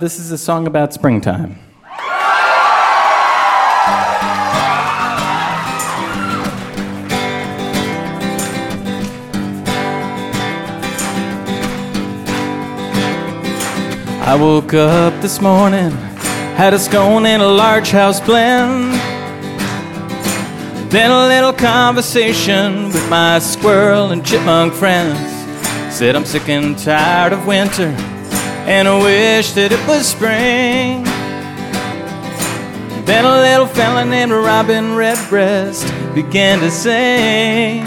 This is a song about springtime. I woke up this morning, had a scone and a large house blend. Then a little conversation with my squirrel and chipmunk friends. Said I'm sick and tired of winter and I wish that it was spring. Then a little fella named Robin Redbreast began to sing.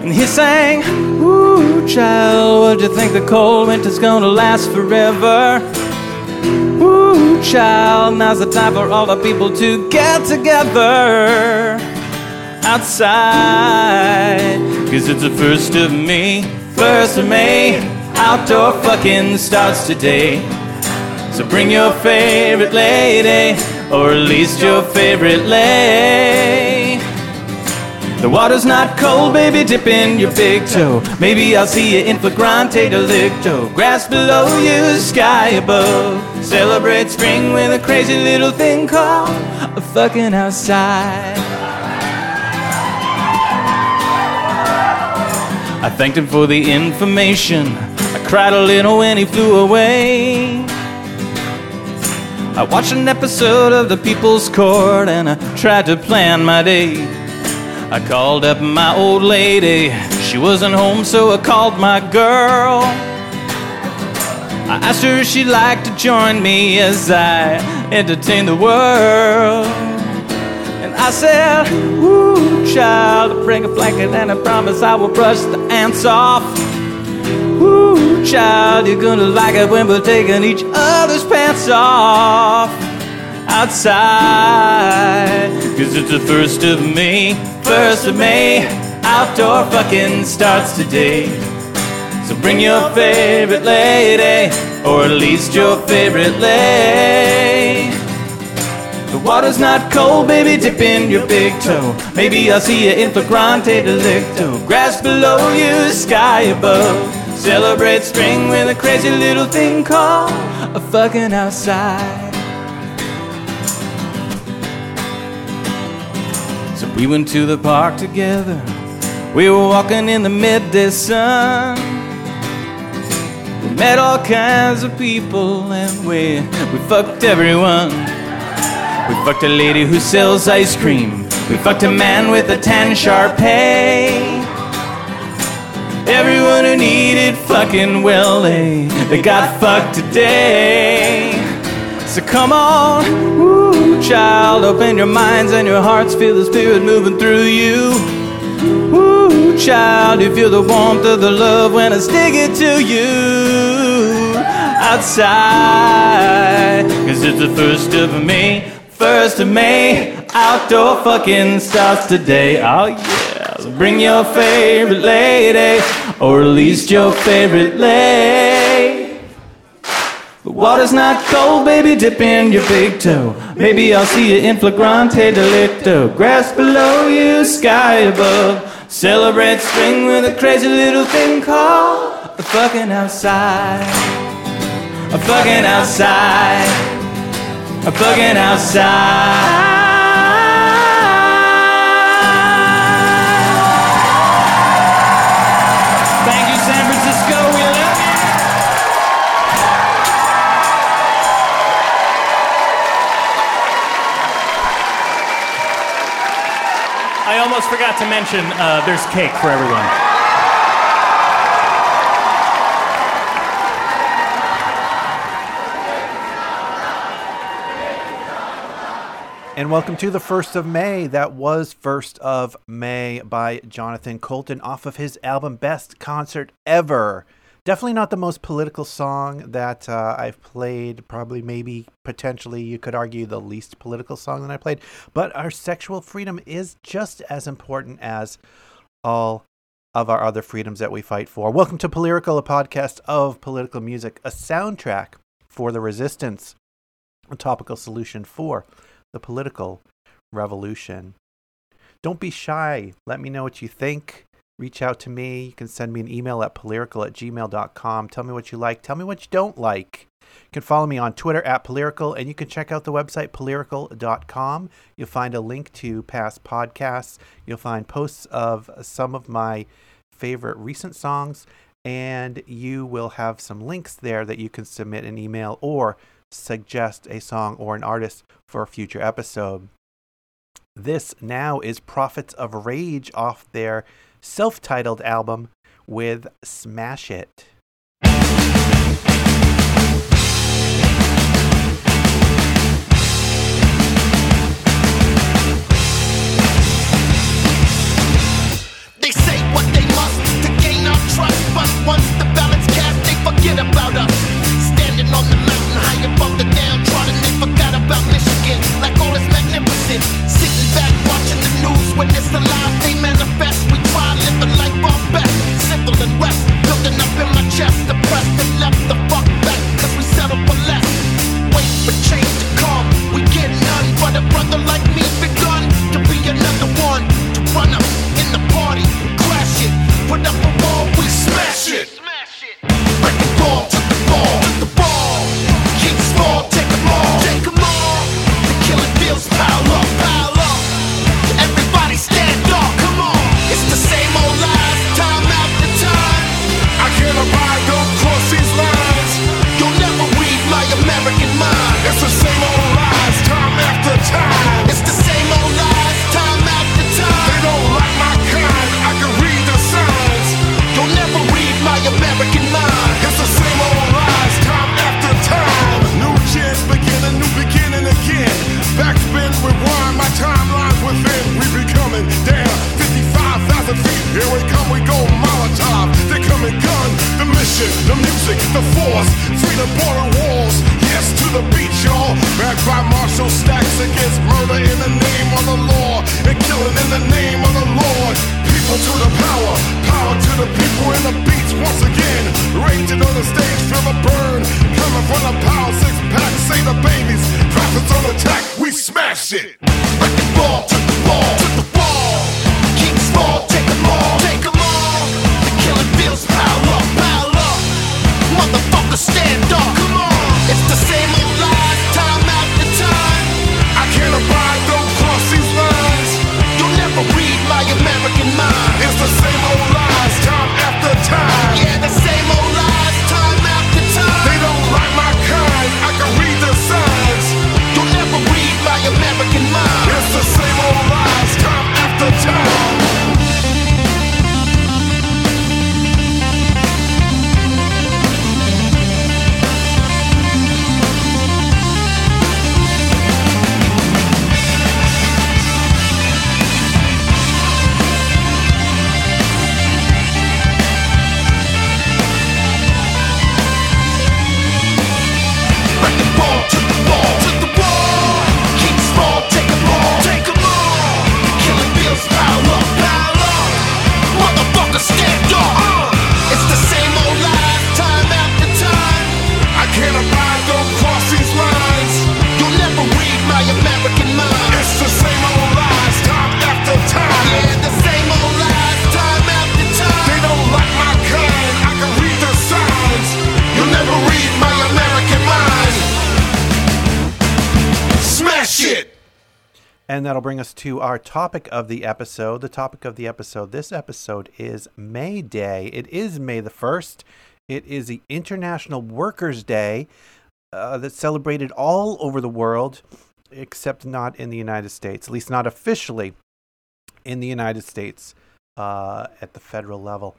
And he sang, Ooh, child, what do you think the cold winter's gonna last forever? Ooh, child, now's the time for all the people to get together outside. Cause it's the first of me, first of May. Outdoor fucking starts today. So bring your favorite lady, or at least your favorite lay. The water's not cold, baby, dip in your big toe. Maybe I'll see you in flagrante delicto. Grass below you, sky above. Celebrate spring with a crazy little thing called a fucking outside. I thanked him for the information. Cried a little when he flew away. I watched an episode of The People's Court and I tried to plan my day. I called up my old lady. She wasn't home, so I called my girl. I asked her if she'd like to join me as I entertain the world. And I said, Ooh, child, bring a blanket and I promise I will brush the ants off. Ooh, child, you're gonna like it when we're taking each other's pants off outside. Cause it's the first of May, first of May. Outdoor fucking starts today. So bring your favorite lady, or at least your favorite lay. The water's not cold, baby, dip in your big toe. Maybe I'll see you in flagrante delicto. Grass below you, sky above. Celebrate spring with a crazy little thing called a fucking outside. So we went to the park together. We were walking in the midday sun. We met all kinds of people and we, we fucked everyone. We fucked a lady who sells ice cream. We fucked a man with a tan Shar-Pei. Everyone who needed fucking well, they, they got fucked today. So come on, woo, child, open your minds and your hearts, feel the spirit moving through you. Woo, child, you feel the warmth of the love when I stick it to you. Outside, cause it's the first of May, first of May. Outdoor fucking starts today. Oh yeah, bring your favorite lady, or at least your favorite lay. The water's not cold, baby, dip in your big toe. Maybe I'll see you in flagrante delicto. Grass below you, sky above. Celebrate spring with a crazy little thing called a fucking outside. A fucking outside. A fucking outside. Forgot to mention uh, there's cake for everyone. And welcome to the 1st of May. That was 1st of May by Jonathan Coulton off of his album Best Concert Ever. Definitely not the most political song that uh, I've played. Probably, maybe, potentially, you could argue the least political song that I played. But our sexual freedom is just as important as all of our other freedoms that we fight for. Welcome to Polyrical, a podcast of political music, a soundtrack for the resistance, a topical solution for the political revolution. Don't be shy. Let me know what you think. Reach out to me. You can send me an email at polyrical at gmail.com. Tell me what you like. Tell me what you don't like. You can follow me on Twitter at Polyrical, and you can check out the website polyrical.com. You'll find a link to past podcasts. You'll find posts of some of my favorite recent songs, and you will have some links there that you can submit an email or suggest a song or an artist for a future episode. This now is Prophets of Rage off their self titled album with Smashit. They say what they must to gain our trust, but once the balance cast, they forget about us. Standing on the mountain high above the downtrodden, they forgot about Michigan, like all is magnificent. Sitting back watching the news when it's lies they manifest. To our topic of the episode. The topic of the episode this episode is May Day. It is May the 1st. It is the International Workers' Day uh, that's celebrated all over the world, except not in the United States, at least not officially in the United States uh, at the federal level.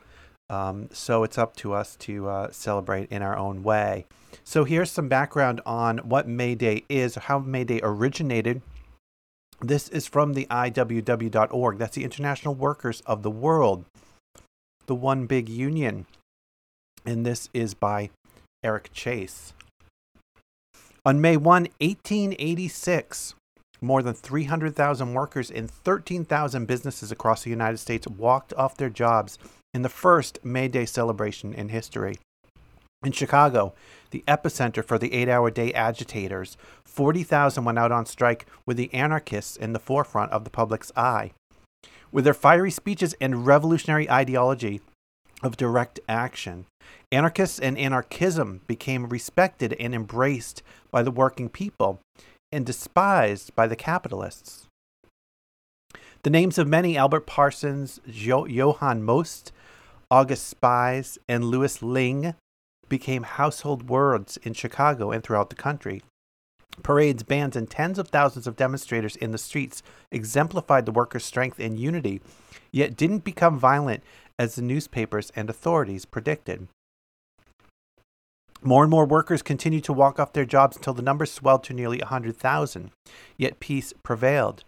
Um, so it's up to us to uh, celebrate in our own way. So here's some background on what May Day is, how May Day originated. This is from the IWW.org. That's the International Workers of the World, the one big union. And this is by Eric Chase. On May 1, 1886, more than 300,000 workers in 13,000 businesses across the United States walked off their jobs in the first May Day celebration in history. In Chicago, the epicenter for the eight hour day agitators, 40,000 went out on strike with the anarchists in the forefront of the public's eye. With their fiery speeches and revolutionary ideology of direct action, anarchists and anarchism became respected and embraced by the working people and despised by the capitalists. The names of many Albert Parsons, jo- Johann Most, August Spies, and Louis Lingg became household words in Chicago and throughout the country. Parades, bands, and tens of thousands of demonstrators in the streets exemplified the workers' strength and unity, yet didn't become violent as the newspapers and authorities predicted. More and more workers continued to walk off their jobs until the numbers swelled to nearly a 100,000, yet peace prevailed.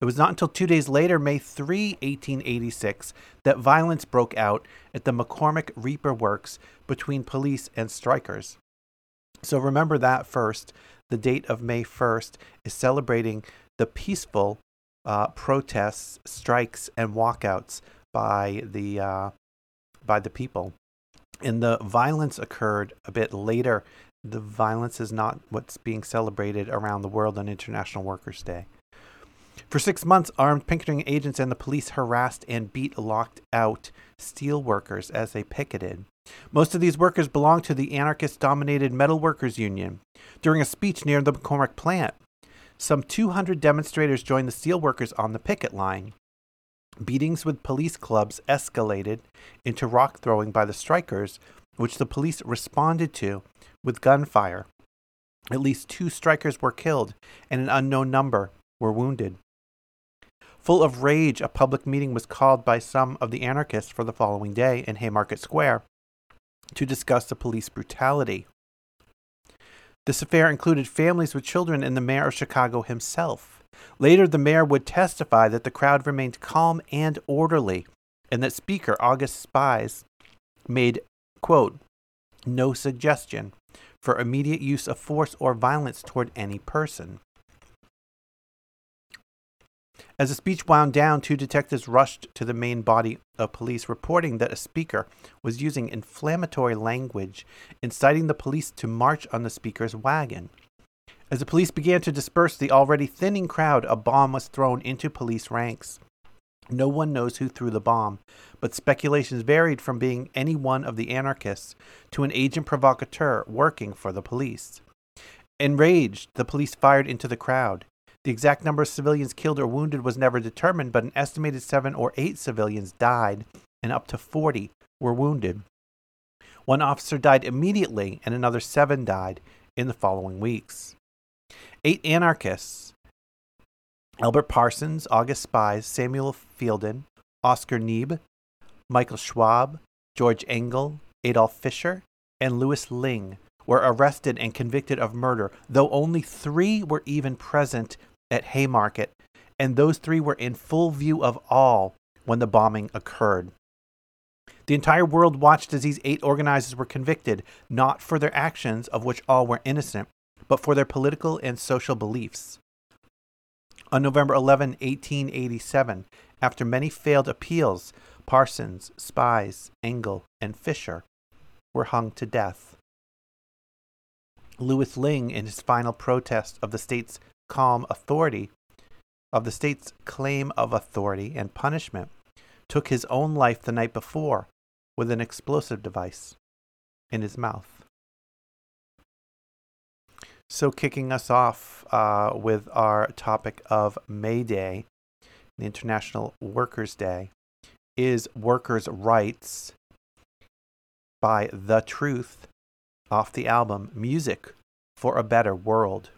It was not until two days later, May 3, 1886, that violence broke out at the McCormick Reaper Works between police and strikers. So remember that first. The date of May 1st is celebrating the peaceful uh, protests, strikes, and walkouts by the uh, by the people. And the violence occurred a bit later. The violence is not what's being celebrated around the world on International Workers' Day. For six months, armed Pinkerton agents and the police harassed and beat locked out steel workers as they picketed. Most of these workers belonged to the anarchist dominated Metal Workers Union. During a speech near the McCormick plant, some 200 demonstrators joined the steelworkers on the picket line. Beatings with police clubs escalated into rock throwing by the strikers, which the police responded to with gunfire. At least two strikers were killed, and an unknown number were wounded. Full of rage, a public meeting was called by some of the anarchists for the following day in Haymarket Square to discuss the police brutality. This affair included families with children and the mayor of Chicago himself. Later, the mayor would testify that the crowd remained calm and orderly, and that Speaker August Spies made, quote, no suggestion for immediate use of force or violence toward any person. As the speech wound down, two detectives rushed to the main body of police, reporting that a speaker was using inflammatory language, inciting the police to march on the speaker's wagon. As the police began to disperse the already thinning crowd, a bomb was thrown into police ranks. No one knows who threw the bomb, but speculations varied from being any one of the anarchists to an agent provocateur working for the police. Enraged, the police fired into the crowd. The exact number of civilians killed or wounded was never determined, but an estimated seven or eight civilians died, and up to 40 were wounded. One officer died immediately, and another seven died in the following weeks. Eight anarchists Albert Parsons, August Spies, Samuel Fielden, Oscar Neebe, Michael Schwab, George Engel, Adolf Fischer, and Louis Lingg were arrested and convicted of murder, though only three were even present at Haymarket, and those three were in full view of all when the bombing occurred. The entire world watched as these eight organizers were convicted, not for their actions, of which all were innocent, but for their political and social beliefs. On November 11, 1887, after many failed appeals, Parsons, Spies, Engel, and Fischer were hung to death. Louis Lingg, in his final protest of the state's calm authority, of the state's claim of authority and punishment, took his own life the night before with an explosive device in his mouth. So, kicking us off uh, with our topic of May Day, the International Workers' Day, is Workers' Rights by The Truth off the album Music for a Better World.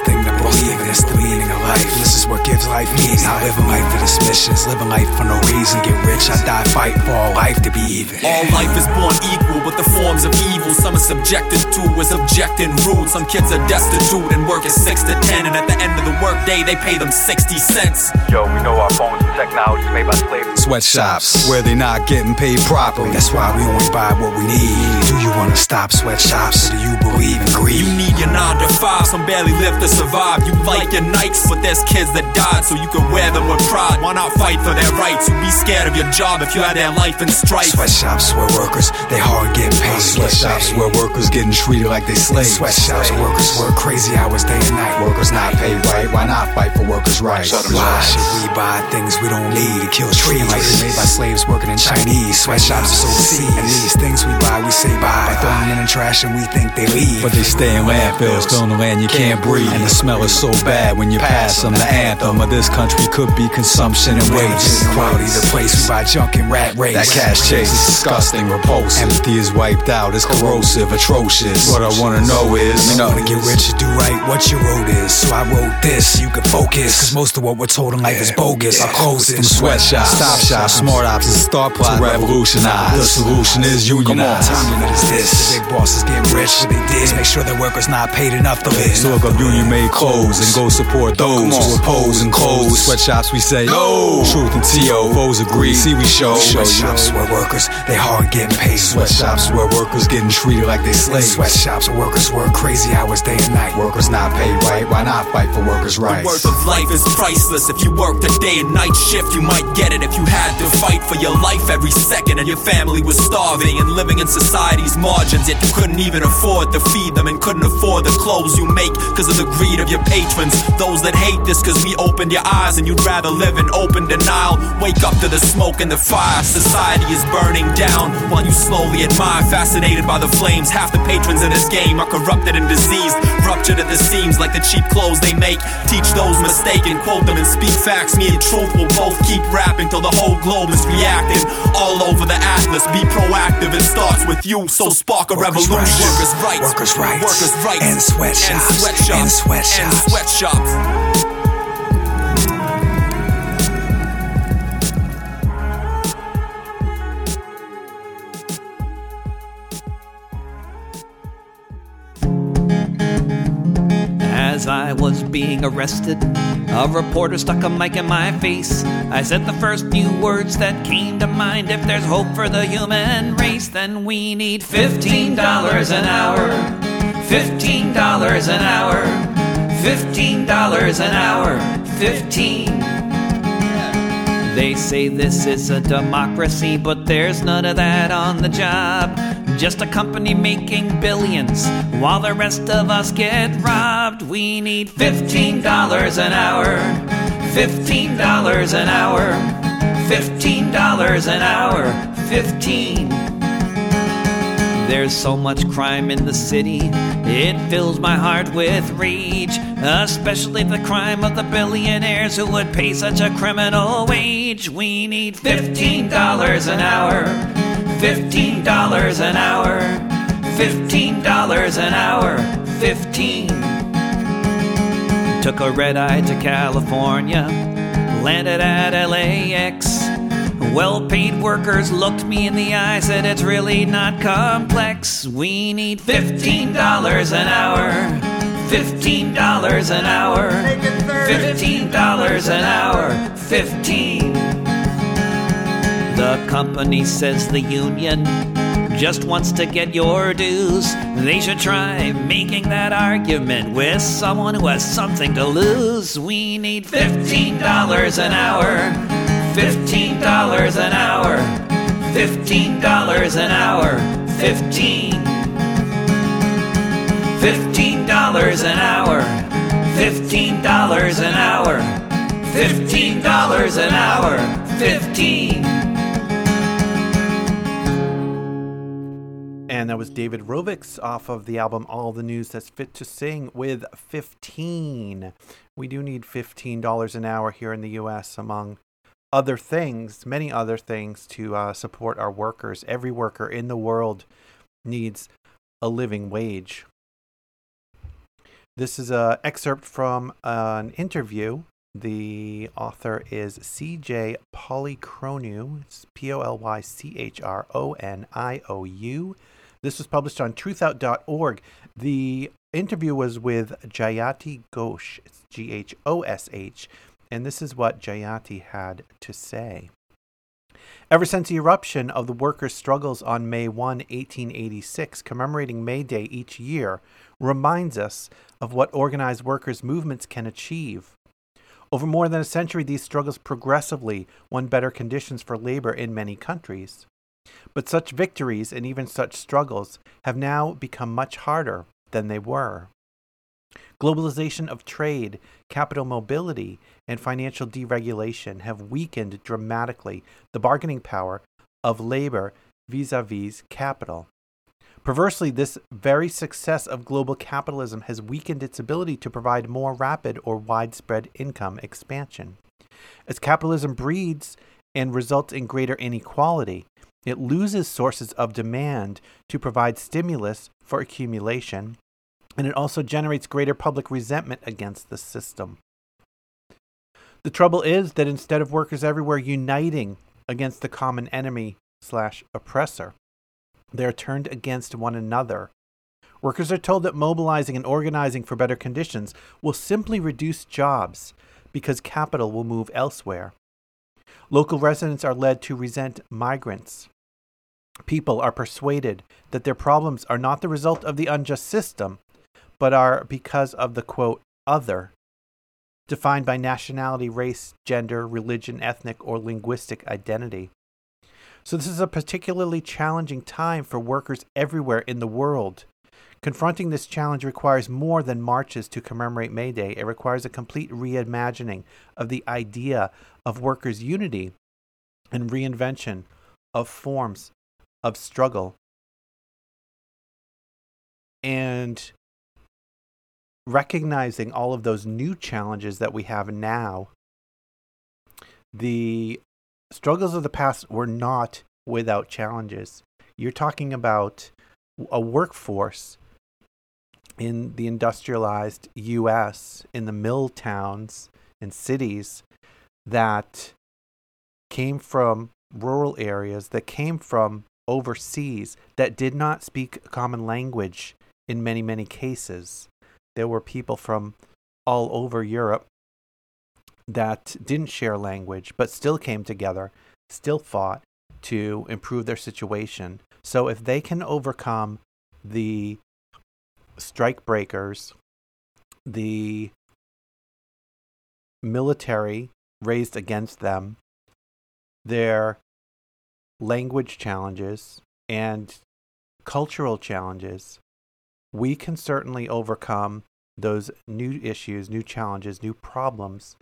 Better is the biggest thing to believe in. It's the meaning of life. This is what gives life meaning. I live a life for this mission. Live a life for no reason. Get rich, I die fighting for all life to be even. All life is born equal, but the forms of evil some are subjected to is objecting rude. Some kids are destitute and work at six to ten, and at the end of the workday they pay them sixty cents. Yo, we know our phones technologies made by slaves. Sweatshops, where they not getting paid properly. That's why we only buy what we need. Do you wanna stop sweatshops? Or do you believe in greed? You need your 9 to 5, some barely live to survive. You like your Nikes, but there's kids that died so you can wear them with pride. Why not fight for their rights? You be scared of your job if you had their life in strife. Sweatshops where workers, they hard getting paid. Sweatshops where workers getting treated like they slaves. Sweatshops where workers work crazy hours day and night. Workers not paid right. Why not fight for workers' rights? Why should we buy things we don't need? It kills trees they made by slaves working in Chinese. Sweatshops overseas. And these things we buy, we say bye. By throwing them in the trash and we think they leave. But they stay in landfills, filling the land you can't breathe. And the smell is so bad when you pass them. The anthem of this country could be consumption and wages. Quality the place we buy junk and rat race. That cash chase is disgusting, repulsive. Empathy is wiped out, it's corrosive, atrocious. What I wanna know is, you know, to get rich, do right what your road is. So I wrote this, you can focus. Cause most of what we're told in life is bogus. It. From sweatshops, stop shops, smart ops, and start plot to revolutionize. The solution is unionize. Come on, is this? The big bosses get rich, what they did. is Make sure their workers not paid enough to live. So look up union made clothes and go support those who oppose and close. Sweatshops, we say no. Truth and T.O. Foes agree. See, we show. Sweatshops where workers, they hard getting paid. Sweatshops where workers getting treated like they slaves. Sweatshops where workers work crazy hours day and night. Workers not paid right. Why not fight for workers' rights? The rights? worth of life is priceless. If you work the day and night shift, you might get it. If you had to fight for your life every second and your family was starving and living in society's margins, yet you couldn't even afford to feed them and couldn't afford the clothes you make because of the greed of your patrons. Those that hate this because we opened your eyes and you'd rather live in open denial. Wake up to the smoke and the fire. Society is burning down while you slowly admire, fascinated by the flames. Half the patrons in this game are corrupted and diseased, ruptured at the seams like the cheap clothes they make. Teach those mistaken, quote them and speak facts. Me and truth will both keep rapping till the whole globe is reacting. All over the atlas, be proactive. It starts with you, so spark a Workers' revolution. rights. Workers' rights, Workers' rights. workers' rights, And sweatshops. and sweatshops, And sweatshops. and sweatshops. I was being arrested, a reporter stuck a mic in my face. I said the first few words that came to mind. If there's hope for the human race, then we need $15 an hour. $15 an hour. $15 an hour. 15. They say this is a democracy, but there's none of that on the job. Just a company making billions while the rest of us get robbed. We need $15 an hour. $15 an hour. $15 an hour. 15. There's so much crime in the city, it fills my heart with rage. Especially the crime of the billionaires who would pay such a criminal wage. We need $15 an hour. $15 an hour. $15 an hour. 15. Took a red eye to California, landed at LAX. Well paid workers looked me in the eye, said it's really not complex. We need $15 an hour. $15 an hour. $15 an hour. 15. The company says the union just wants to get your dues. They should try making that argument with someone who has something to lose. We need $15 an hour. $15 an hour. $15 an hour. 15. $15 an hour. $15 an hour. $15 an hour. 15. And that was David Rovics off of the album All the News That's Fit to Sing with 15. We do need $15 an hour here in the US, among other things, many other things, to uh, support our workers. Every worker in the world needs a living wage. This is an excerpt from an interview. The author is C.J. Polychroniou. It's P O L Y C H R O N I O U. This was published on truthout.org. The interview was with Jayati Ghosh. It's G H O S H. And this is what Jayati had to say. Ever since the eruption of the workers' struggles on May 1, 1886, commemorating May Day each year reminds us of what organized workers' movements can achieve. Over more than a century, these struggles progressively won better conditions for labor in many countries. But such victories and even such struggles have now become much harder than they were. Globalization of trade, capital mobility, and financial deregulation have weakened dramatically the bargaining power of labor vis a vis capital. Perversely, this very success of global capitalism has weakened its ability to provide more rapid or widespread income expansion. As capitalism breeds and results in greater inequality, it loses sources of demand to provide stimulus for accumulation, and it also generates greater public resentment against the system. The trouble is that instead of workers everywhere uniting against the common enemy slash oppressor, they are turned against one another. Workers are told that mobilizing and organizing for better conditions will simply reduce jobs because capital will move elsewhere. Local residents are led to resent migrants. People are persuaded that their problems are not the result of the unjust system, but are because of the quote, other, defined by nationality, race, gender, religion, ethnic, or linguistic identity. So, this is a particularly challenging time for workers everywhere in the world. Confronting this challenge requires more than marches to commemorate May Day. It requires a complete reimagining of the idea of workers' unity and reinvention of forms of struggle. And recognizing all of those new challenges that we have now, the struggles of the past were not without challenges. You're talking about a workforce in the industrialized US, in the mill towns and cities that came from rural areas, that came from overseas, that did not speak a common language in many, many cases. There were people from all over Europe that didn't share language but still came together, still fought to improve their situation. So if they can overcome the strike breakers, the military raised against them, their language challenges, and cultural challenges, we can certainly overcome those new issues, new challenges, new problems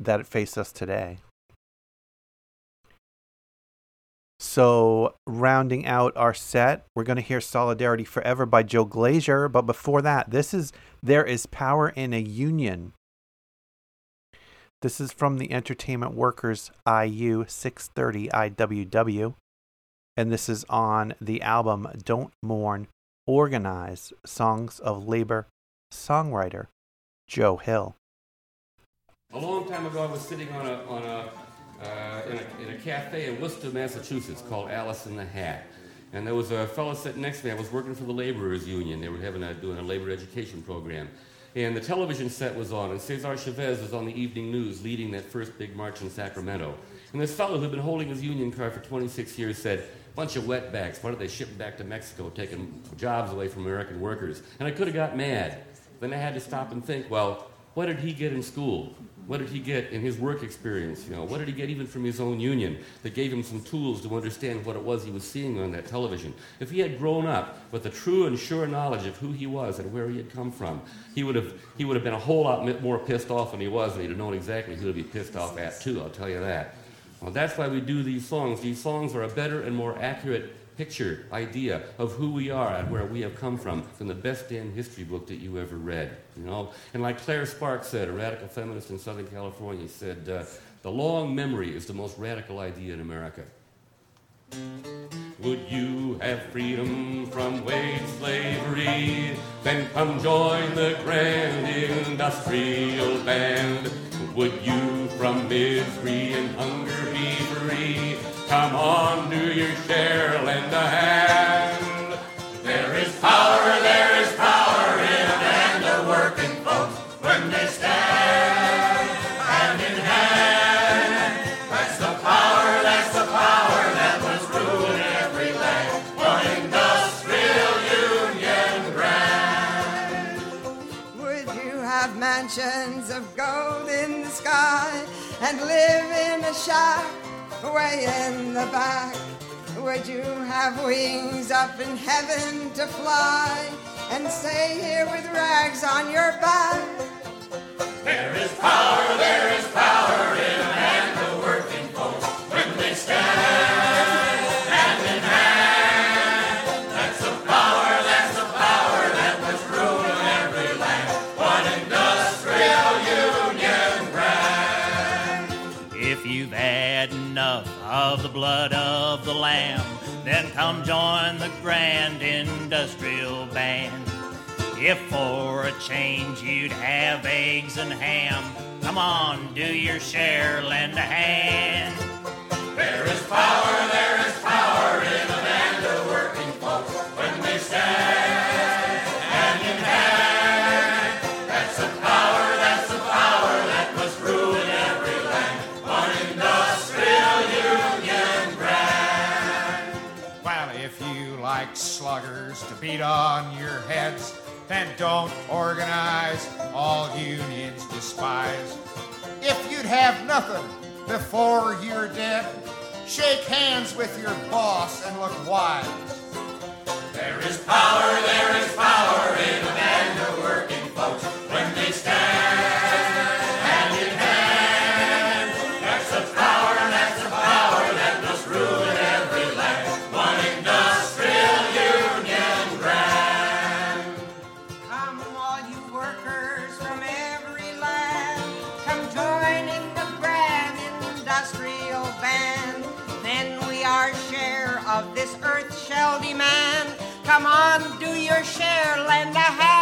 that face us today. So, rounding out our set, we're going to hear Solidarity Forever by Joe Glazer. But before that, this is There is Power in a Union. This is from the Entertainment Workers IU 630 IWW. And this is on the album Don't Mourn, Organize Songs of Labor songwriter Joe Hill. A long time ago, I was sitting on a, on a, uh, in, a, in a cafe in Worcester, Massachusetts called Alice in the Hat. And there was a fellow sitting next to me. I was working for the Laborers Union. They were having a, doing a labor education program. And the television set was on, and Cesar Chavez was on the evening news leading that first big march in Sacramento. And this fellow who'd been holding his union card for 26 years said, bunch of wetbacks, why don't they ship them back to Mexico, taking jobs away from American workers? And I could have got mad. Then I had to stop and think, well, what did he get in school? What did he get in his work experience? You know, what did he get even from his own union that gave him some tools to understand what it was he was seeing on that television? If he had grown up with a true and sure knowledge of who he was and where he had come from, he would have he would have been a whole lot more pissed off than he was, and he'd have known exactly who to be pissed off at too. I'll tell you that. Well, that's why we do these songs. These songs are a better and more accurate picture, idea of who we are and where we have come from from the best damn history book that you ever read. You know, and like Claire Sparks said, a radical feminist in Southern California, said, uh, "The long memory is the most radical idea in America." Would you have freedom from wage slavery? Then come join the grand industrial band. Would you from misery and hunger be? Come on, do your share, lend a hand. There is power, there is power in a band of working folks when they stand hand in hand. That's the power, that's the power that was ruling every land. One industrial union brand. Would you have mansions of gold in the sky and live in a shack? Way in the back? Would you have wings up in heaven to fly and stay here with rags on your back? There is power, there is power blood of the lamb, then come join the grand industrial band. If for a change you'd have eggs and ham, come on, do your share, lend a hand. There is power, there like sluggers to beat on your heads, then don't organize. All unions despise. If you'd have nothing before you're dead, shake hands with your boss and look wise. There is power, there is power in on, do your share, lend a hand.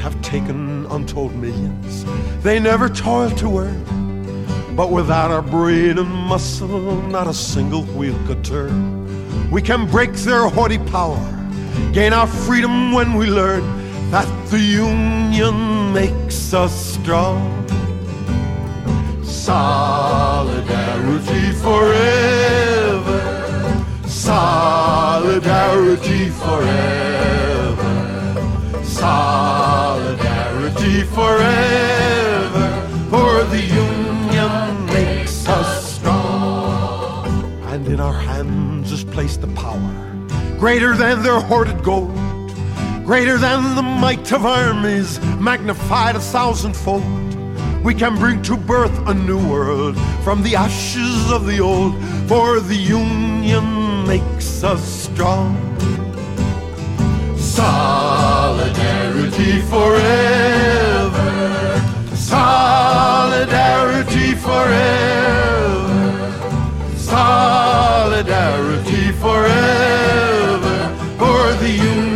Have taken untold millions. They never toiled to earn. But without our brain and muscle, not a single wheel could turn. We can break their haughty power, gain our freedom when we learn that the union makes us strong. Solidarity forever. Solidarity forever. Solidarity forever. For the union makes us strong. And in our hands is placed the power greater than their hoarded gold, greater than the might of armies, magnified a thousandfold. We can bring to birth a new world from the ashes of the old, for the union makes us strong. Solidarity forever. Solidarity forever. Solidarity forever. For the union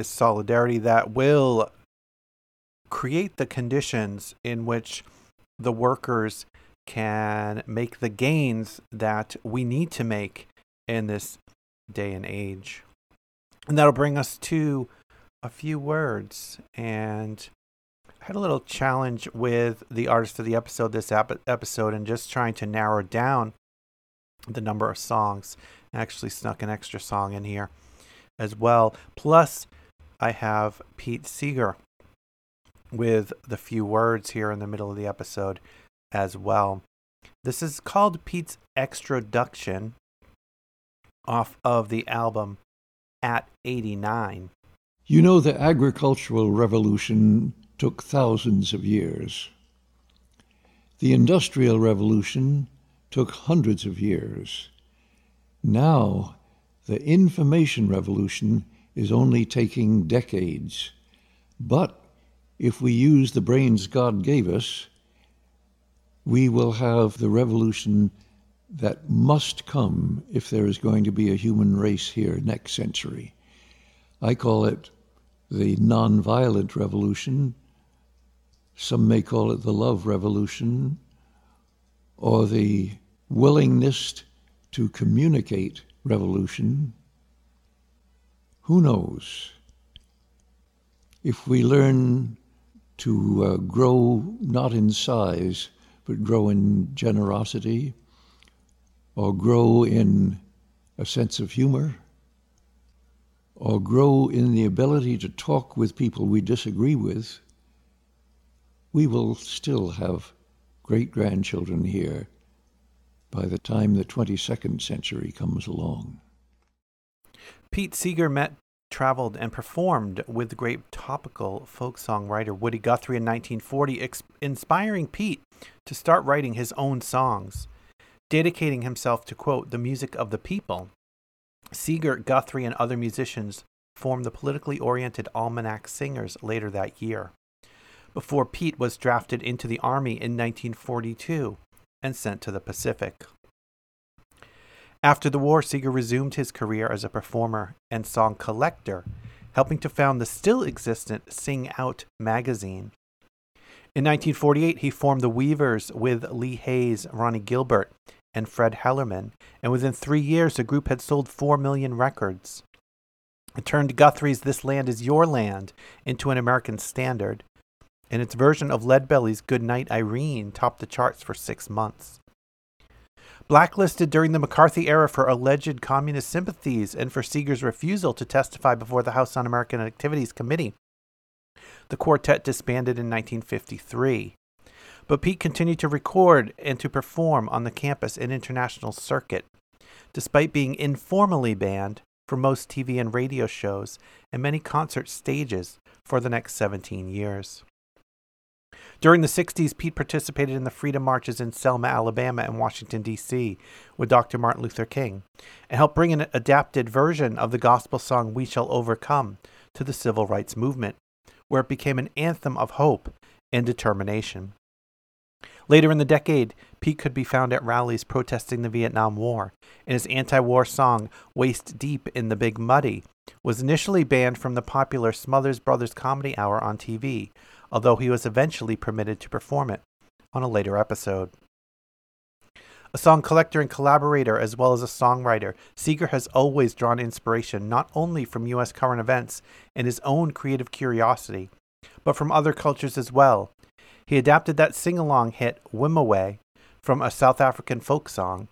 is solidarity that will create the conditions in which the workers can make the gains that we need to make in this day and age. And that'll bring us to a few words. And I had a little challenge with the artist of the episode this ep- episode and just trying to narrow down the number of songs. I actually snuck an extra song in here as well. Plus, I have Pete Seeger with the few words here in the middle of the episode as well. This is called Pete's Extroduction off of the album At 89. You know, the agricultural revolution took thousands of years. The industrial revolution took hundreds of years. Now, the information revolution is only taking decades. But if we use the brains God gave us, we will have the revolution that must come if there is going to be a human race here next century. I call it the nonviolent revolution. Some may call it the love revolution or the willingness to communicate revolution. Who knows? If we learn to uh, grow not in size, but grow in generosity, or grow in a sense of humor, or grow in the ability to talk with people we disagree with, we will still have great grandchildren here by the time the 22nd century comes along. Pete Seeger met, traveled, and performed with the great topical folk songwriter Woody Guthrie in 1940, ex- inspiring Pete to start writing his own songs. Dedicating himself to, quote, the music of the people, Seeger, Guthrie, and other musicians formed the politically oriented Almanac Singers later that year. Before Pete was drafted into the Army in 1942 and sent to the Pacific. After the war, Seeger resumed his career as a performer and song collector, helping to found the still existent Sing Out magazine. In 1948, he formed the Weavers with Lee Hays, Ronnie Gilbert, and Fred Hellerman, and within three years, the group had sold 4 million records. It turned Guthrie's This Land Is Your Land into an American standard, and its version of Leadbelly's Good Night Irene topped the charts for six months. Blacklisted during the McCarthy era for alleged communist sympathies and for Seeger's refusal to testify before the House Un American Activities Committee, the quartet disbanded in 1953. But Pete continued to record and to perform on the campus and international circuit, despite being informally banned from most TV and radio shows and many concert stages for the next 17 years. During the 60s, Pete participated in the freedom marches in Selma, Alabama, and Washington, D.C. with Dr. Martin Luther King, and helped bring an adapted version of the gospel song We Shall Overcome to the civil rights movement, where it became an anthem of hope and determination. Later in the decade, Pete could be found at rallies protesting the Vietnam War, and his anti war song, Waist Deep in the Big Muddy, was initially banned from the popular Smothers Brothers Comedy Hour on TV, although he was eventually permitted to perform it on a later episode. A song collector and collaborator, as well as a songwriter, Seeger has always drawn inspiration not only from U.S. current events and his own creative curiosity, but from other cultures as well. He adapted that sing along hit, Wimoweh, from a South African folk song.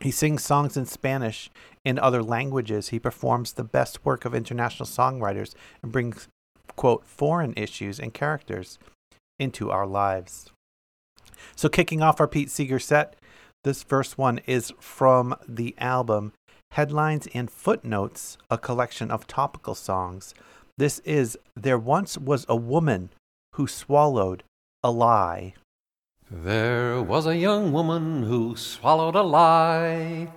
He sings songs in Spanish and other languages. He performs the best work of international songwriters and brings quote, foreign issues and characters into our lives. So, kicking off our Pete Seeger set, this first one is from the album Headlines and Footnotes, a collection of topical songs. This is There Once Was a Woman Who Swallowed a Lie. There was a young woman who swallowed a lie.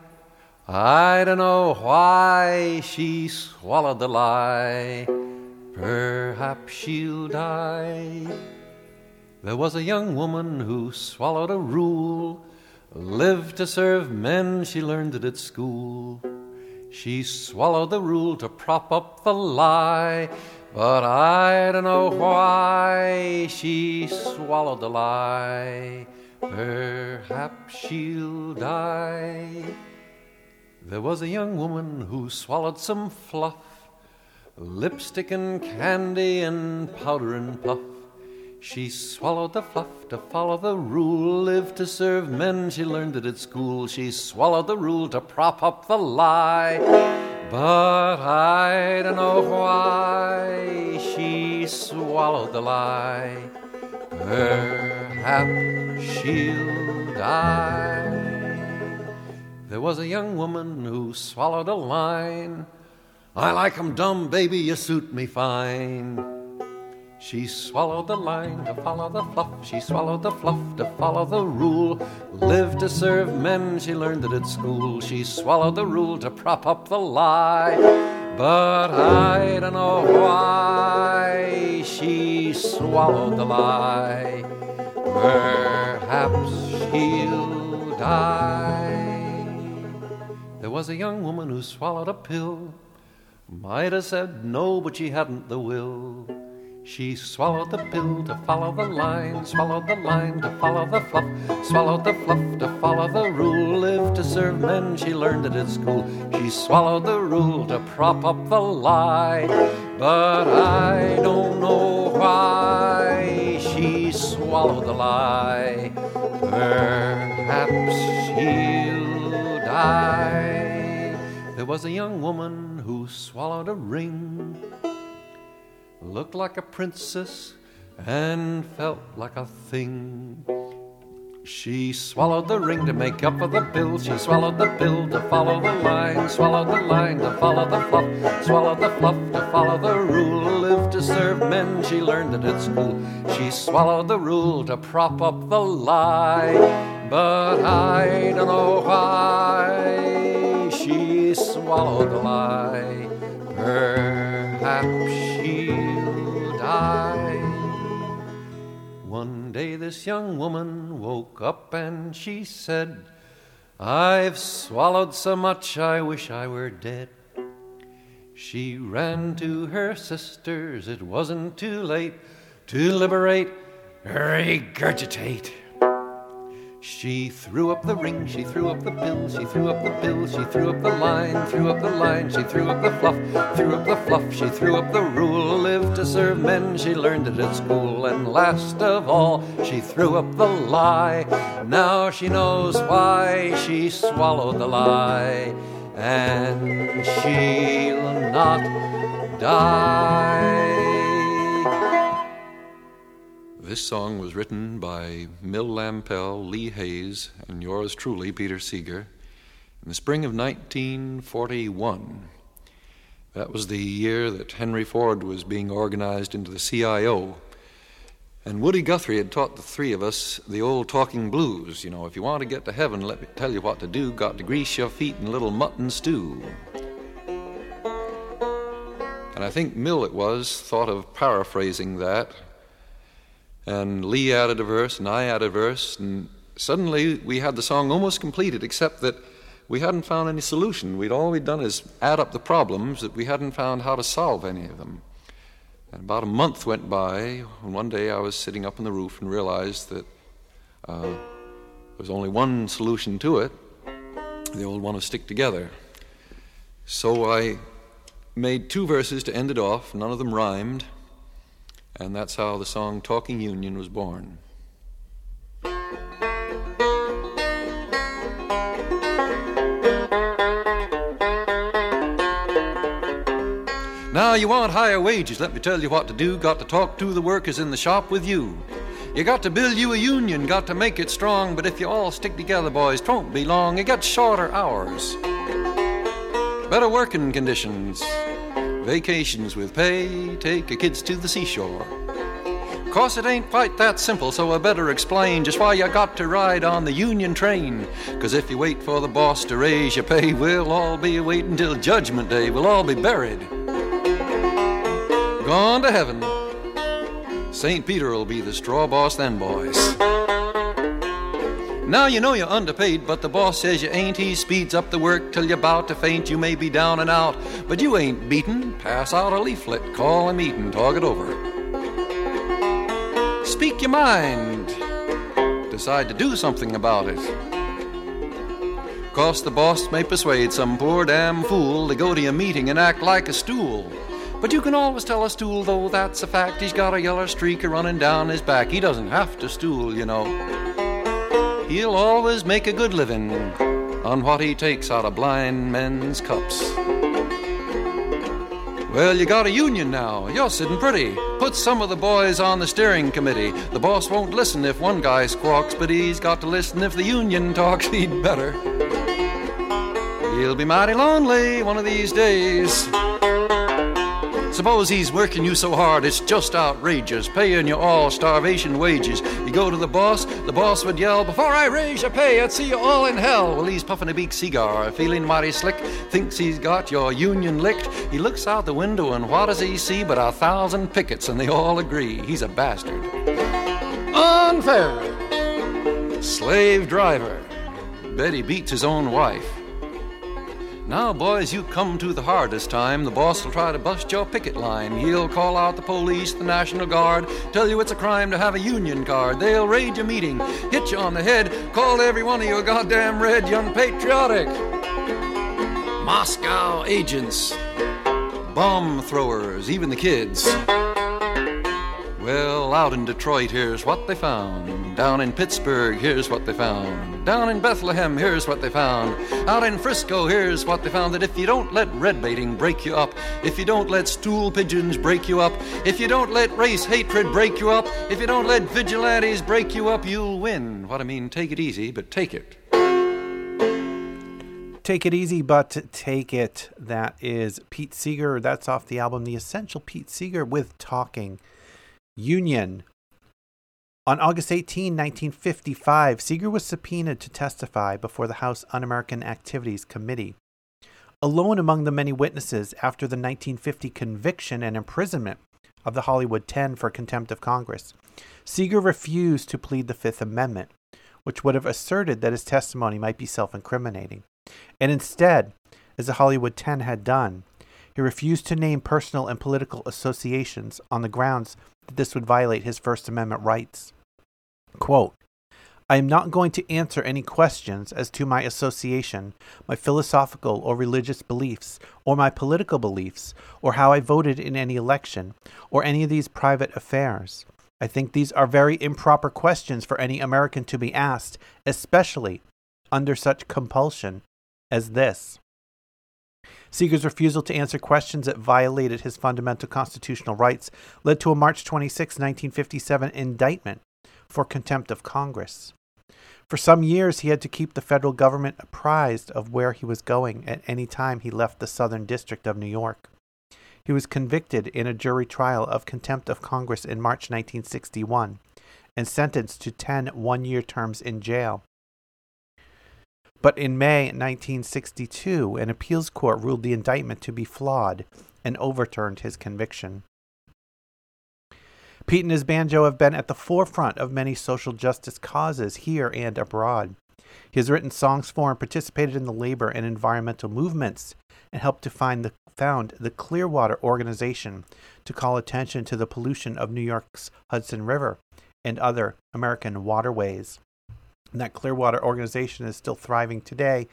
I don't know why she swallowed the lie. Perhaps she'll die. There was a young woman who swallowed a rule. Lived to serve men, she learned it at school. She swallowed the rule to prop up the lie. But I don't know why she swallowed the lie. Perhaps she'll die. There was a young woman who swallowed some fluff lipstick and candy and powder and puff. She swallowed the fluff to follow the rule, live to serve men. She learned it at school. She swallowed the rule to prop up the lie. But I don't know why she swallowed the lie. Perhaps she'll die. There was a young woman who swallowed a line. I like 'em dumb, baby, you suit me fine. She swallowed the line to follow the fluff. She swallowed the fluff to follow the rule. Live to serve men, she learned it at school. She swallowed the rule to prop up the lie. But I don't know why she swallowed the lie. Perhaps she'll die. There was a young woman who swallowed a pill. Have said no, but she hadn't the will. She swallowed the pill to follow the line, swallowed the line to follow the fluff, swallowed the fluff to follow the rule. Live to serve men, she learned it at school. She swallowed the rule to prop up the lie. But I don't know why she swallowed the lie. Perhaps she'll die. There was a young woman who swallowed a ring looked like a princess and felt like a thing. She swallowed the ring to make up for the pill. She swallowed the pill to follow the line. Swallowed the line to follow the fluff. Swallowed the fluff to follow the rule. Live to serve men. She learned it at school. She swallowed the rule to prop up the lie. But I don't know why swallowed the lie. Perhaps she'll die. One day this young woman woke up and she said, I've swallowed so much I wish I were dead. She ran to her sisters, it wasn't too late to liberate, regurgitate. She threw up the ring, she threw up the pill, she threw up the pill, she threw up the line, threw up the line, she threw up the fluff, threw up the fluff, she threw up the rule. lived to serve men, she learned it at school. And last of all, she threw up the lie. Now she knows why she swallowed the lie. And she'll not die. This song was written by Mill Lampell, Lee Hays, and yours truly, Peter Seeger, in the spring of 1941. That was the year that Henry Ford was being organized into the CIO. And Woody Guthrie had taught the three of us the old talking blues. You know, if you want to get to heaven, let me tell you what to do. Got to grease your feet in a little mutton stew. And I think Mill, it was, thought of paraphrasing that and Lee added a verse, and I added a verse, and suddenly we had the song almost completed, except that we hadn't found any solution. We'd all we'd done is add up the problems, that we hadn't found how to solve any of them. And about a month went by, and one day I was sitting up on the roof and realized that uh, there was only one solution to it the old one of stick together. So I made two verses to end it off, none of them rhymed. And that's how the song Talking Union was born. Now, you want higher wages, let me tell you what to do. Got to talk to the workers in the shop with you. You got to build you a union, got to make it strong. But if you all stick together, boys, 'twon't be long. You got shorter hours, better working conditions, vacations with pay, take your kids to the seashore. Course it ain't quite that simple, so I better explain just why you got to ride on the Union train. Cause if you wait for the boss to raise your pay, we'll all be waiting till Judgment Day. We'll all be buried. Gone to heaven. St. Peter will be the straw boss then, boys. Now you know you're underpaid, but the boss says you ain't. He speeds up the work till you're about to faint. You may be down and out, but you ain't beaten. Pass out a leaflet, call a meeting, talk it over. Speak your mind. Decide to do something about it. Cause the boss may persuade some poor damn fool to go to your meeting and act like a stool. But you can always tell a stool, though that's a fact. He's got a yellow streak running down his back. He doesn't have to stool, you know. He'll always make a good living on what he takes out of blind men's cups. Well, you got a union now. You're sitting pretty. Put some of the boys on the steering committee. The boss won't listen if one guy squawks, but he's got to listen if the union talks. He'd better. He'll be mighty lonely one of these days. Suppose he's working you so hard it's just outrageous, paying you all starvation wages. You go to the boss, the boss would yell, Before I raise your pay, I'd see you all in hell. Well, he's puffing a big cigar, feeling mighty slick, thinks he's got your union licked. He looks out the window, and what does he see but a thousand pickets, and they all agree he's a bastard. Unfair. Slave driver. Betty beats his own wife. Now, boys, you come to the hardest time. The boss will try to bust your picket line. He'll call out the police, the National Guard, tell you it's a crime to have a union card. They'll raid your meeting, hit you on the head, call every one of you a goddamn red young patriotic. Moscow agents, bomb throwers, even the kids. Well, out in Detroit, here's what they found. Down in Pittsburgh, here's what they found. Down in Bethlehem, here's what they found. Out in Frisco, here's what they found that if you don't let red baiting break you up, if you don't let stool pigeons break you up, if you don't let race hatred break you up, if you don't let vigilantes break you up, you'll win. What I mean, take it easy, but take it. Take it easy, but take it. That is Pete Seeger. That's off the album The Essential Pete Seeger with Talking Union. On August 18, 1955, Seeger was subpoenaed to testify before the House Un American Activities Committee. Alone among the many witnesses after the 1950 conviction and imprisonment of the Hollywood Ten for contempt of Congress, Seeger refused to plead the Fifth Amendment, which would have asserted that his testimony might be self incriminating. And instead, as the Hollywood Ten had done, he refused to name personal and political associations on the grounds that this would violate his First Amendment rights. Quote, I am not going to answer any questions as to my association, my philosophical or religious beliefs, or my political beliefs, or how I voted in any election, or any of these private affairs. I think these are very improper questions for any American to be asked, especially under such compulsion as this. Seeger's refusal to answer questions that violated his fundamental constitutional rights led to a March 26, 1957 indictment for contempt of Congress. For some years, he had to keep the federal government apprised of where he was going at any time he left the Southern District of New York. He was convicted in a jury trial of contempt of Congress in March 1961 and sentenced to 10 one year terms in jail. But in May 1962, an appeals court ruled the indictment to be flawed and overturned his conviction. Pete and his banjo have been at the forefront of many social justice causes here and abroad. He has written songs for and participated in the labor and environmental movements and helped to find the, found the Clearwater Organization to call attention to the pollution of New York's Hudson River and other American waterways. That Clearwater organization is still thriving today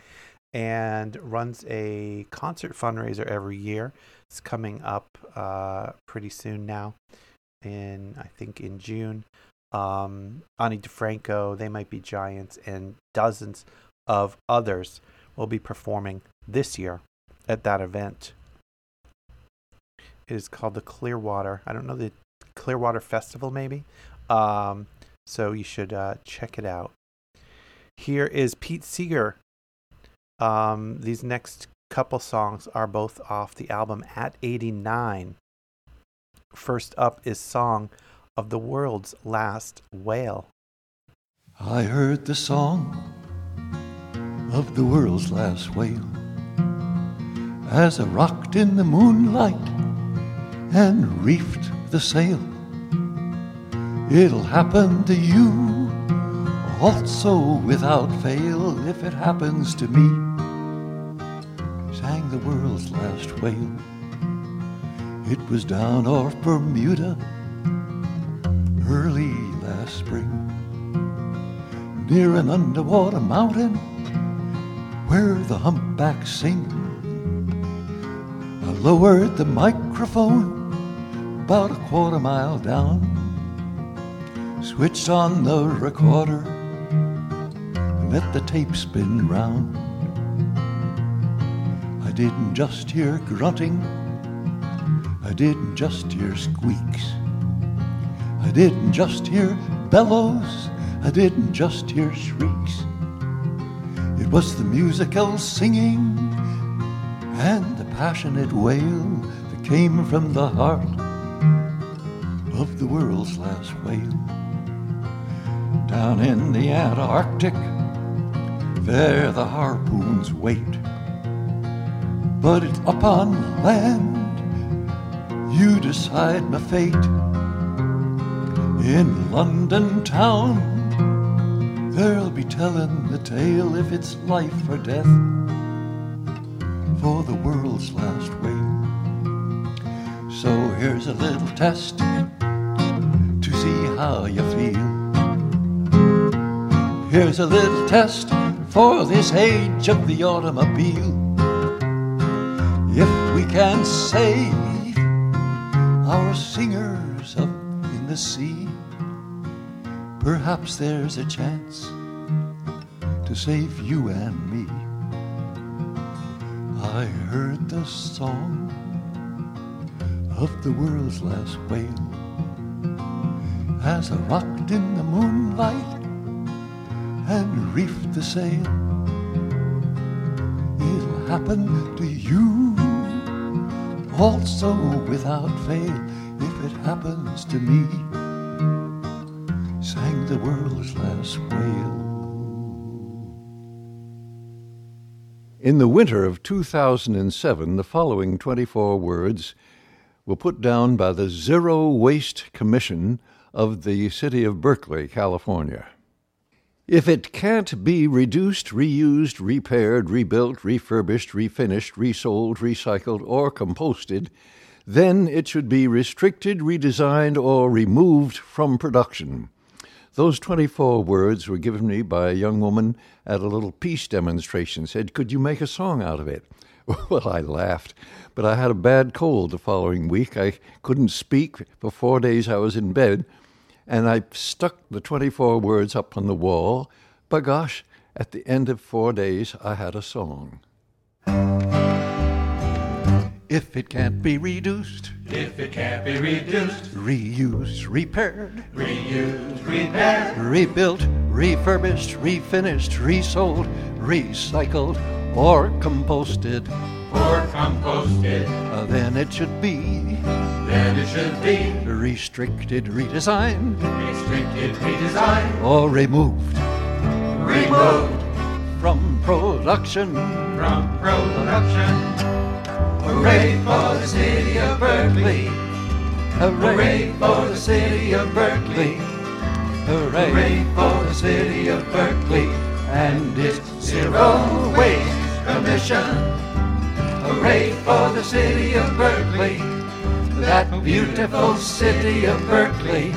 and runs a concert fundraiser every year. It's coming up uh, pretty soon now, in I think in June. Um, Ani DiFranco, They Might Be Giants, and dozens of others will be performing this year at that event. It is called the Clearwater. I don't know the Clearwater Festival, maybe. Um, so you should uh, check it out. Here is Pete Seeger. Um, these next couple songs are both off the album At 89. First up is Song of the World's Last Whale. I heard the song of the world's last whale as I rocked in the moonlight and reefed the sail. It'll happen to you also without fail if it happens to me. Sang the world's last whale. It was down off Bermuda early last spring near an underwater mountain where the humpbacks sing. I lowered the microphone about a quarter mile down, switched on the recorder, let the tape spin round. I didn't just hear grunting, I didn't just hear squeaks, I didn't just hear bellows, I didn't just hear shrieks. It was the musical singing and the passionate wail that came from the heart of the world's last whale. Down in the Antarctic, there the harpoons wait. But up on land, you decide my fate. In London town, there'll be telling the tale if it's life or death for the world's last whale. So here's a little test to see how you feel. Here's a little test for this age of the automobile. If we can save our singers up in the sea, perhaps there's a chance to save you and me. I heard the song of the world's last whale as I rocked in the moonlight and reefed the sail. It'll happen to you also without fail if it happens to me. Sang the world's last whale. In the winter of 2007, the following 24 words were put down by the Zero Waste Commission of the city of Berkeley, California. If it can't be reduced, reused, repaired, rebuilt, refurbished, refinished, resold, recycled, or composted, then it should be restricted, redesigned, or removed from production. Those 24 words were given me by a young woman at a little peace demonstration. Said, Could you make a song out of it? Well, I laughed, but I had a bad cold the following week. I couldn't speak. For four days I was in bed, and I stuck the 24 words up on the wall. By gosh, at the end of four days, I had a song. If it can't be reduced, If it can't be reduced, reused, repaired, reused, repaired, rebuilt, refurbished, refinished, resold, recycled, or composted, or composted, uh, then it should be then it should be restricted, redesigned, restricted, redesigned, or removed removed from production. from production. Hooray for the city of Berkeley! Hooray for the city of Berkeley! Hooray, Hooray for the city of Berkeley and its zero waste commission. Hooray for the city of Berkeley, that beautiful city of Berkeley.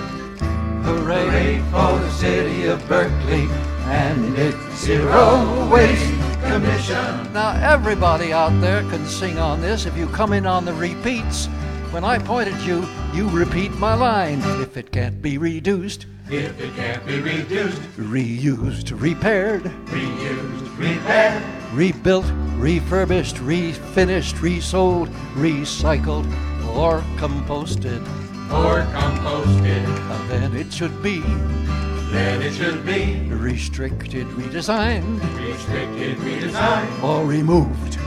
Hooray for the city of Berkeley and its zero waste commission. Now, everybody out there can sing on this. If you come in on the repeats, when I point at you, you repeat my line. If it can't be reduced, If it can't be reduced, reused, repaired, reused, repaired, rebuilt, refurbished, refinished, resold, recycled, or composted, or composted, then it should be. Then it should be. Restricted, redesigned, restricted, redesigned, or removed.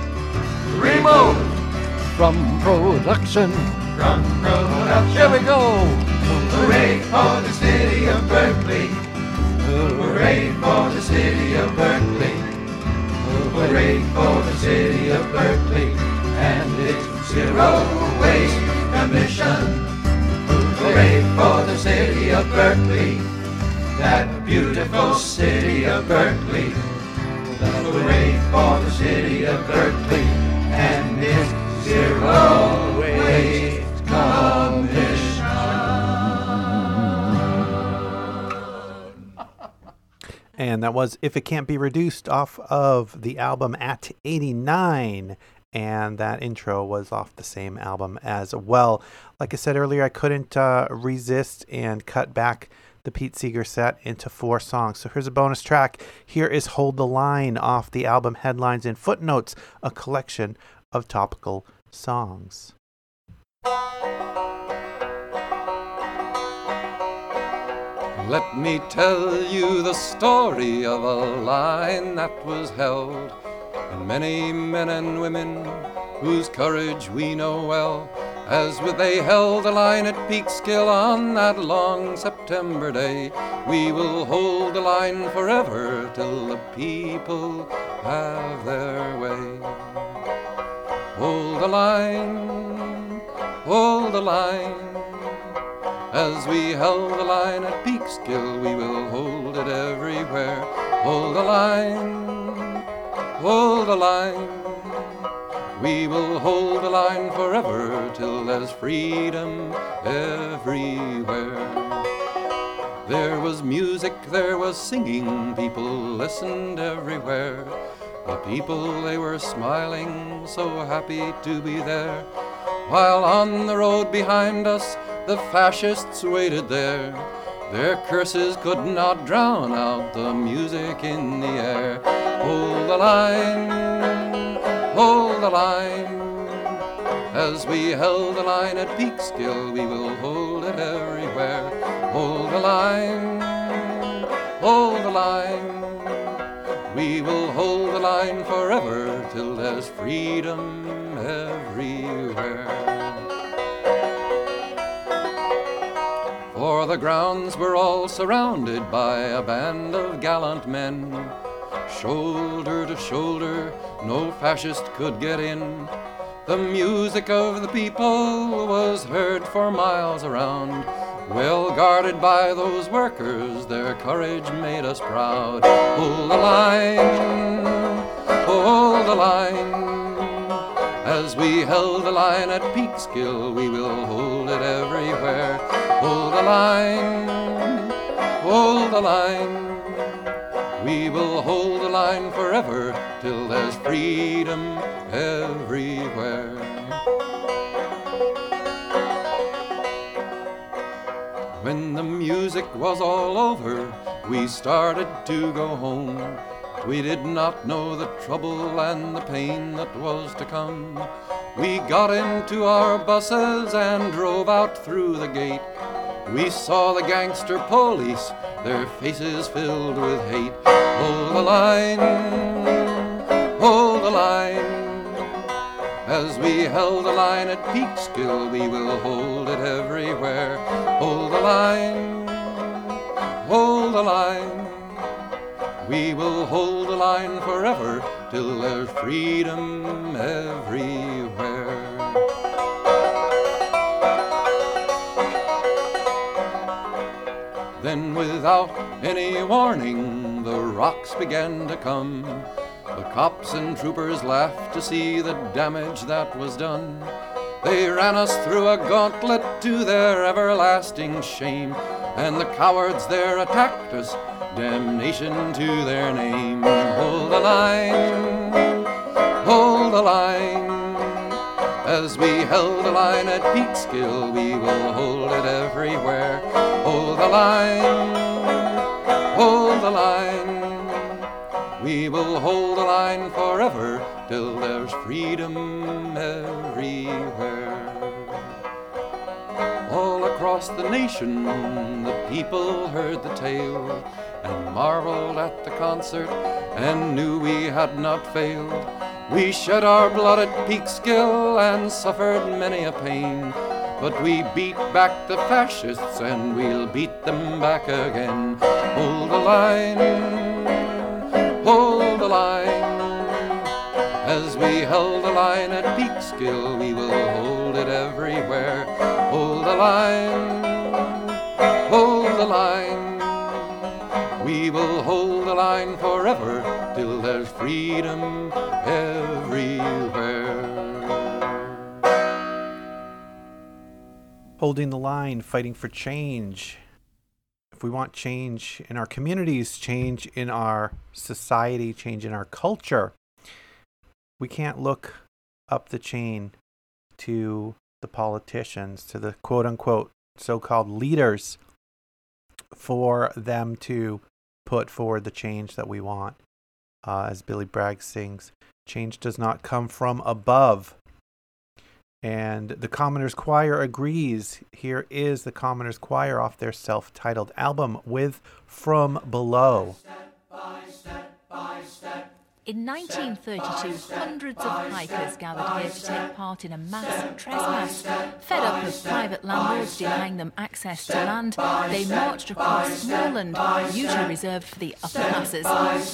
Removed. From production. from production. Here we go. Hooray for the city of Berkeley! Hooray for the city of Berkeley! Hooray for the city of Berkeley and its zero waste commission! Hooray for the city of Berkeley, that beautiful city of Berkeley! Hooray for the city of Berkeley and its zero waste commission! And that was If It Can't Be Reduced off of the album At 89. and that intro was off the same album as well. Like I said earlier, I couldn't uh, resist and cut back the Pete Seeger set into four songs. So here's a bonus track. Here is Hold the Line off the album Headlines and Footnotes, a collection of topical songs. Let me tell you the story of a line that was held, and many men and women whose courage we know well, as with they held the line at Peekskill on that long September day. We will hold the line forever till the people have their way. Hold the line, hold the line. As we held the line at Peekskill, we will hold it everywhere. Hold the line, hold the line. We will hold the line forever till there's freedom everywhere. There was music, there was singing, people listened everywhere. The people, they were smiling, so happy to be there. While on the road behind us, the fascists waited there. Their curses could not drown out the music in the air. Hold the line, hold the line. As we held the line at Peekskill, we will hold it everywhere. Hold the line, hold the line. We will hold the line forever till there's freedom everywhere. For the grounds were all surrounded by a band of gallant men. Shoulder to shoulder, no fascist could get in. The music of the people was heard for miles around. Well guarded by those workers, their courage made us proud. Hold the line, hold the line. As we held the line at Peekskill, we will hold it everywhere. Hold the line, hold the line. We will hold the line forever till there's freedom everywhere. When the music was all over, we started to go home. We did not know the trouble and the pain that was to come. We got into our buses and drove out through the gate. We saw the gangster police, their faces filled with hate. Hold the line, hold the line. As we held the line at Peekskill, we will hold it everywhere. Hold the line, hold the line. We will hold the line forever till there's freedom everywhere. Then, without any warning, the rocks began to come. The cops and troopers laughed to see the damage that was done. They ran us through a gauntlet to their everlasting shame, and the cowards there attacked us, damnation to their name. Hold the line, hold the line. As we held the line at Peekskill, we will hold it everywhere. Hold the line, hold the line. We will hold the line forever till there's freedom everywhere. All across the nation, the people heard the tale and marveled at the concert and knew we had not failed. We shed our blood at Peekskill and suffered many a pain. But we beat back the fascists and we'll beat them back again. Hold the line, hold the line. As we held the line at Peekskill, we will hold it everywhere. Hold the line, hold the line. Will hold the line forever till there's freedom everywhere. Holding the line, fighting for change. If we want change in our communities, change in our society, change in our culture, we can't look up the chain to the politicians, to the quote unquote so called leaders, for them to put forward the change that we want. Uh, as Billy Bragg sings, change does not come from above. And the Commoners Choir agrees. Here is the Commoners Choir off their self titled album with From Below. In 1932, hundreds of hikers gathered here to take part in a mass trespass. Fed up of private landlords denying them access to land, they marched across moorland, usually reserved for the upper classes.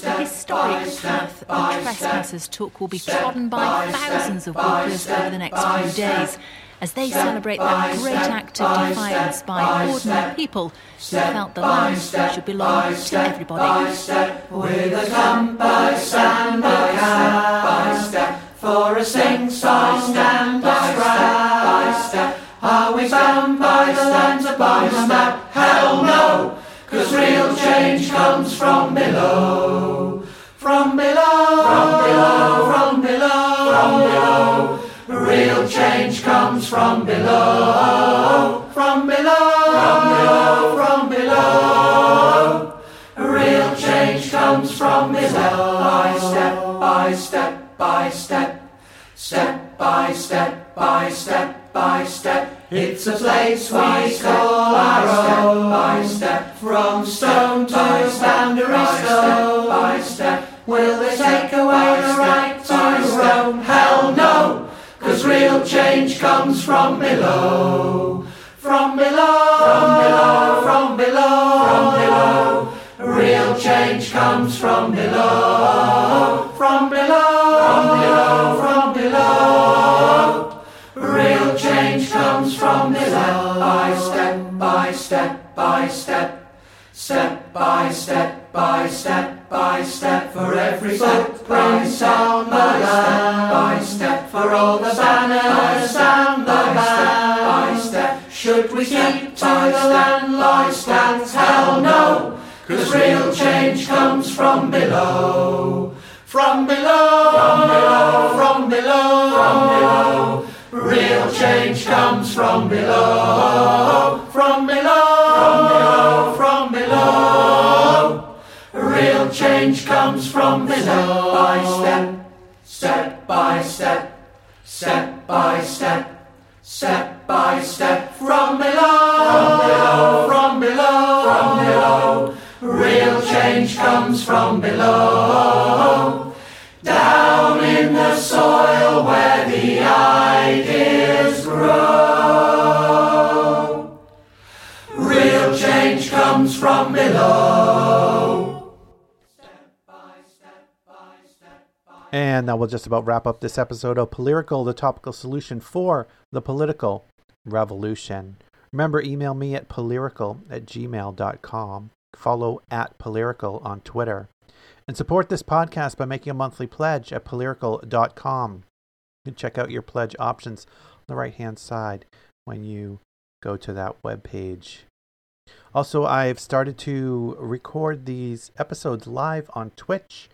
The historic path the trespassers took will be trodden by thousands of walkers over the next few days as they celebrate that great act of defiance by ordinary people who felt the land should belong to everybody. With a compass and a cap For a sing-song and a scrap Are we bound by the lands upon the map? Hell no! Cause real change comes from below From below From below From below From below Real change comes from below. From below. From below. From below. Real change comes from below. By step by step by step. Step by step by step by step. It's a place we call our own Step. By step From stone to change comes from below. From below. From below. From below. From below. Real change comes from below. From below. From below. From below. Real change comes from below. By step by step by step. Step by step by step by step For every footprint on the land By step for all the banners we keep to the landlord stands Hell no, cause real change comes from below. From below, from below, from below, from below. Real change comes from below. From below, from below, from below. Real change comes from below. By step, step from below Down in the soil where the ideas grow Real change comes from below And that will just about wrap up this episode of Polyrical, the topical solution for the political revolution. Remember, email me at polyrical at gmail.com. Follow at Polyrical on Twitter. And support this podcast by making a monthly pledge at polyrical.com. You can check out your pledge options on the right hand side when you go to that web page. Also, I've started to record these episodes live on Twitch.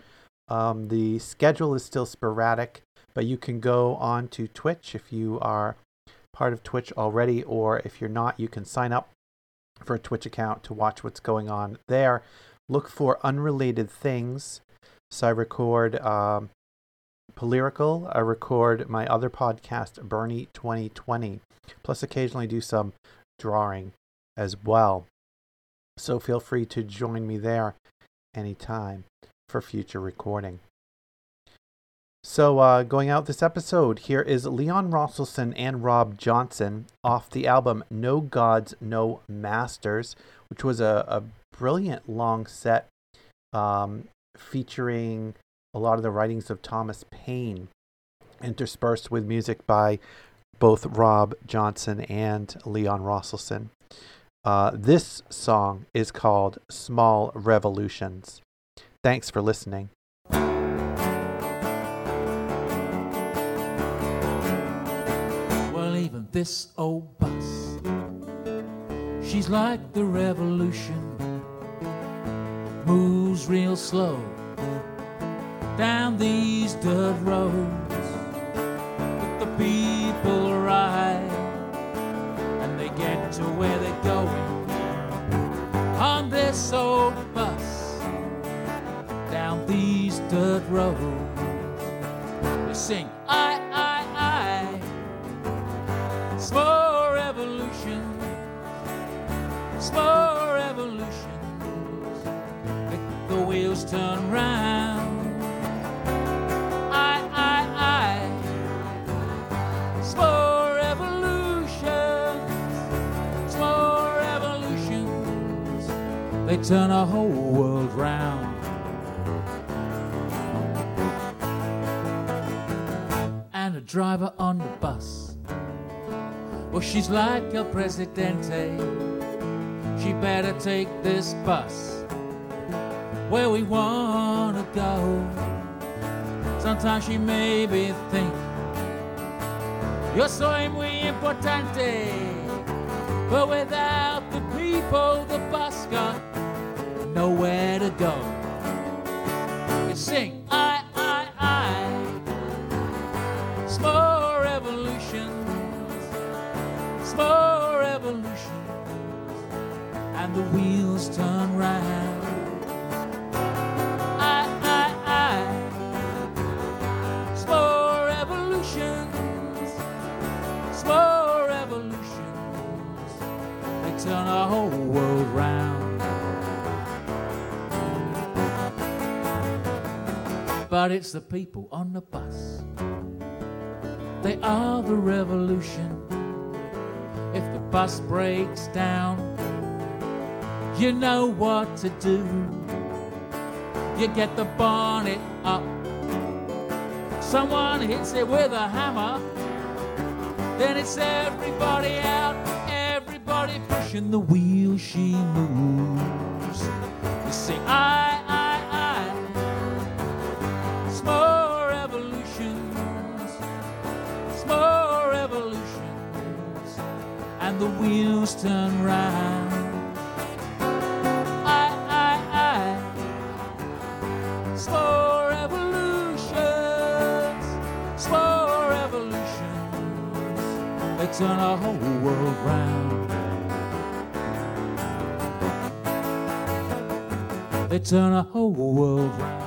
Um, the schedule is still sporadic, but you can go on to Twitch if you are part of Twitch already, or if you're not, you can sign up for a Twitch account to watch what's going on there. Look for unrelated things. So I record um, Polyrical. I record my other podcast, Bernie 2020. Plus, occasionally do some drawing as well. So feel free to join me there anytime for future recording. So, uh, going out this episode, here is Leon Rosselson and Robb Johnson off the album No Gods, No Masters, which was a, a brilliant long set um, featuring a lot of the writings of Thomas Paine, interspersed with music by both Robb Johnson and Leon Rosselson. Uh, this song is called Small Revolutions. Thanks for listening. This old bus, she's like the revolution. Moves real slow down these dirt roads. But the people ride, and they get to where they're going on this old bus down these dirt roads. They sing, I, I, Small revolution, small revolution, make the wheels turn round. I, I, I, small revolutions, small revolutions, they turn a whole world round. and a driver on the bus. Well, she's like a presidente. She better take this bus where we wanna go. Sometimes she maybe think you're so muy importante, but without the people, the bus got nowhere to go. The wheels turn round. I, I, I, small revolutions, small revolutions, they turn our whole world round. But it's the people on the bus. They are the revolution. If the bus breaks down, you know what to do. You get the bonnet up. Someone hits it with a hammer. Then it's everybody out, everybody pushing the wheel she moves. You sing, I, I, I. Small revolutions, small revolutions, and the wheels turn round. Turn our whole world round. They turn our whole world round.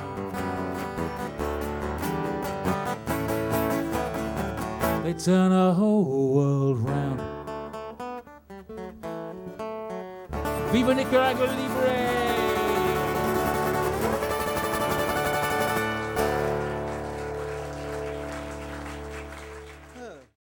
They turn our whole world round. Viva Nicaragua!